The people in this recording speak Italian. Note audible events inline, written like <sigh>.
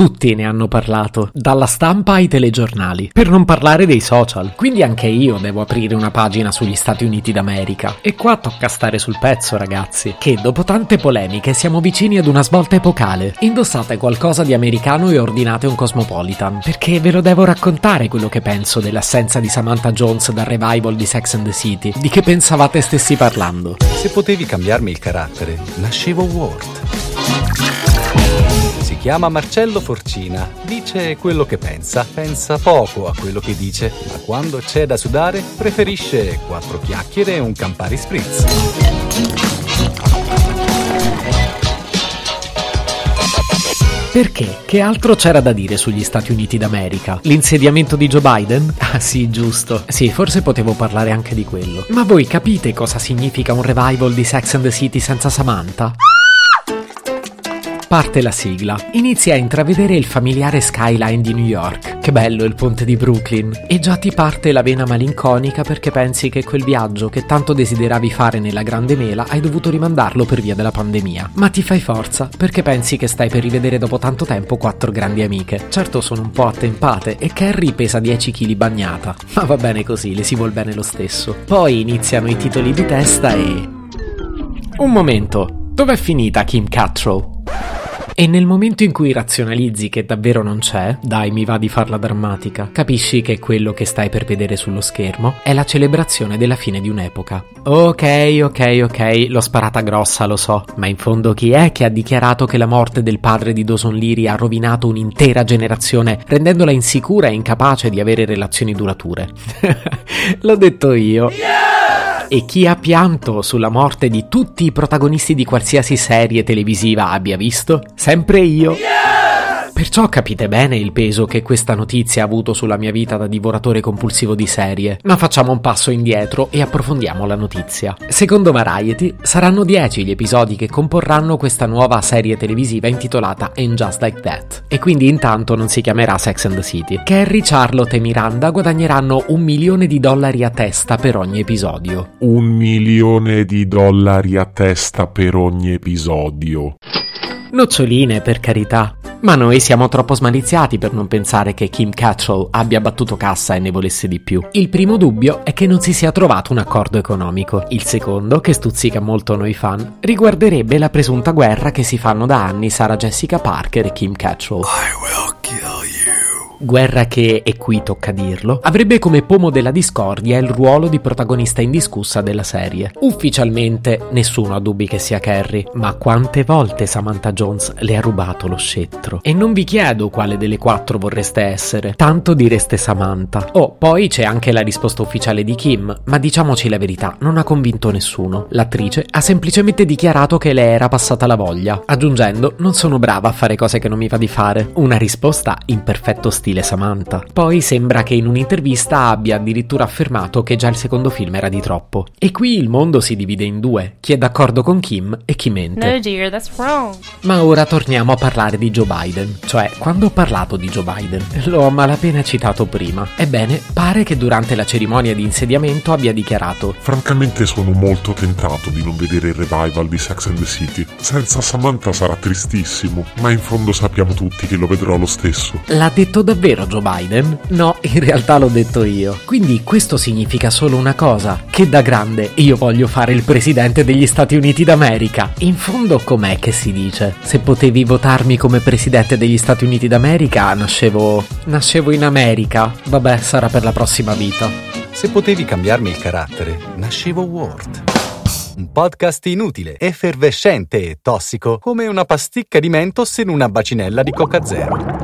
Tutti ne hanno parlato, dalla stampa ai telegiornali, per non parlare dei social. Quindi anche io devo aprire una pagina sugli Stati Uniti d'America. E qua tocca stare sul pezzo, ragazzi, che dopo tante polemiche siamo vicini ad una svolta epocale. Indossate qualcosa di americano e ordinate un Cosmopolitan, perché ve lo devo raccontare quello che penso dell'assenza di Samantha Jones dal revival di Sex and the City. Di che pensavate stessi parlando? Se potevi cambiarmi il carattere, nascevo Ward. Si chiama Marcello Forcina, dice quello che pensa, pensa poco a quello che dice, ma quando c'è da sudare preferisce quattro chiacchiere e un Campari Spritz. Perché? Che altro c'era da dire sugli Stati Uniti d'America? L'insediamento di Joe Biden? <laughs> Ah sì, giusto. Sì, forse potevo parlare anche di quello. Ma voi capite cosa significa un revival di Sex and the City senza Samantha? Parte la sigla. Inizia a intravedere il familiare skyline di New York. Che bello il ponte di Brooklyn. E già ti parte la vena malinconica perché pensi che quel viaggio che tanto desideravi fare nella grande mela hai dovuto rimandarlo per via della pandemia. Ma ti fai forza perché pensi che stai per rivedere dopo tanto tempo quattro grandi amiche. Certo sono un po' attempate e Carrie pesa 10 kg bagnata. Ma va bene così, le si vuol bene lo stesso. Poi iniziano i titoli di testa e... Un momento, dov'è finita Kim Cattrall? E nel momento in cui razionalizzi che davvero non c'è, dai mi va di farla drammatica, capisci che quello che stai per vedere sullo schermo è la celebrazione della fine di un'epoca. Ok, ok, ok, l'ho sparata grossa, lo so, ma in fondo chi è che ha dichiarato che la morte del padre di Dawson Leary ha rovinato un'intera generazione, rendendola insicura e incapace di avere relazioni durature? <laughs> L'ho detto io. Yeah! E chi ha pianto sulla morte di tutti i protagonisti di qualsiasi serie televisiva abbia visto? Sempre io. Perciò capite bene il peso che questa notizia ha avuto sulla mia vita da divoratore compulsivo di serie. Ma facciamo un passo indietro e approfondiamo la notizia. Secondo Variety, saranno 10 gli episodi che comporranno questa nuova serie televisiva intitolata And Just Like That. E quindi intanto non si chiamerà Sex and the City. Carrie, Charlotte e Miranda guadagneranno un milione di dollari a testa per ogni episodio. Un milione di dollari a testa per ogni episodio. Noccioline, per carità. Ma noi siamo troppo smaliziati per non pensare che Kim Cattrall abbia battuto cassa e ne volesse di più. Il primo dubbio è che non si sia trovato un accordo economico. Il secondo, che stuzzica molto noi fan, riguarderebbe la presunta guerra che si fanno da anni Sarah Jessica Parker e Kim Cattrall. I will kill guerra che, e qui tocca dirlo, avrebbe come pomo della discordia il ruolo di protagonista indiscussa della serie. Ufficialmente nessuno ha dubbi che sia Carrie, ma quante volte Samantha Jones le ha rubato lo scettro? E non vi chiedo quale delle quattro vorreste essere, tanto direste Samantha. Oh, poi c'è anche la risposta ufficiale di Kim, ma diciamoci la verità, non ha convinto nessuno. L'attrice ha semplicemente dichiarato che le era passata la voglia, aggiungendo non sono brava a fare cose che non mi va di fare. Una risposta in perfetto stile stile Samantha. Poi sembra che in un'intervista abbia addirittura affermato che già il secondo film era di troppo. E qui il mondo si divide in due, chi è d'accordo con Kim e chi mente. No dear, that's wrong. Ma ora torniamo a parlare di Joe Biden. Cioè, quando ho parlato di Joe Biden, l'ho a malapena citato prima. Ebbene, pare che durante la cerimonia di insediamento abbia dichiarato Francamente sono molto tentato di non vedere il revival di Sex and the City. Senza Samantha sarà tristissimo, ma in fondo sappiamo tutti che lo vedrò lo stesso. L'ha detto davvero davvero Joe Biden? No, in realtà l'ho detto io. Quindi questo significa solo una cosa, che da grande io voglio fare il presidente degli Stati Uniti d'America. In fondo com'è che si dice? Se potevi votarmi come presidente degli Stati Uniti d'America, nascevo... nascevo in America. Vabbè, sarà per la prossima vita. Se potevi cambiarmi il carattere, nascevo Ward. Un podcast inutile, effervescente e tossico, come una pasticca di mentos in una bacinella di Coca Zero.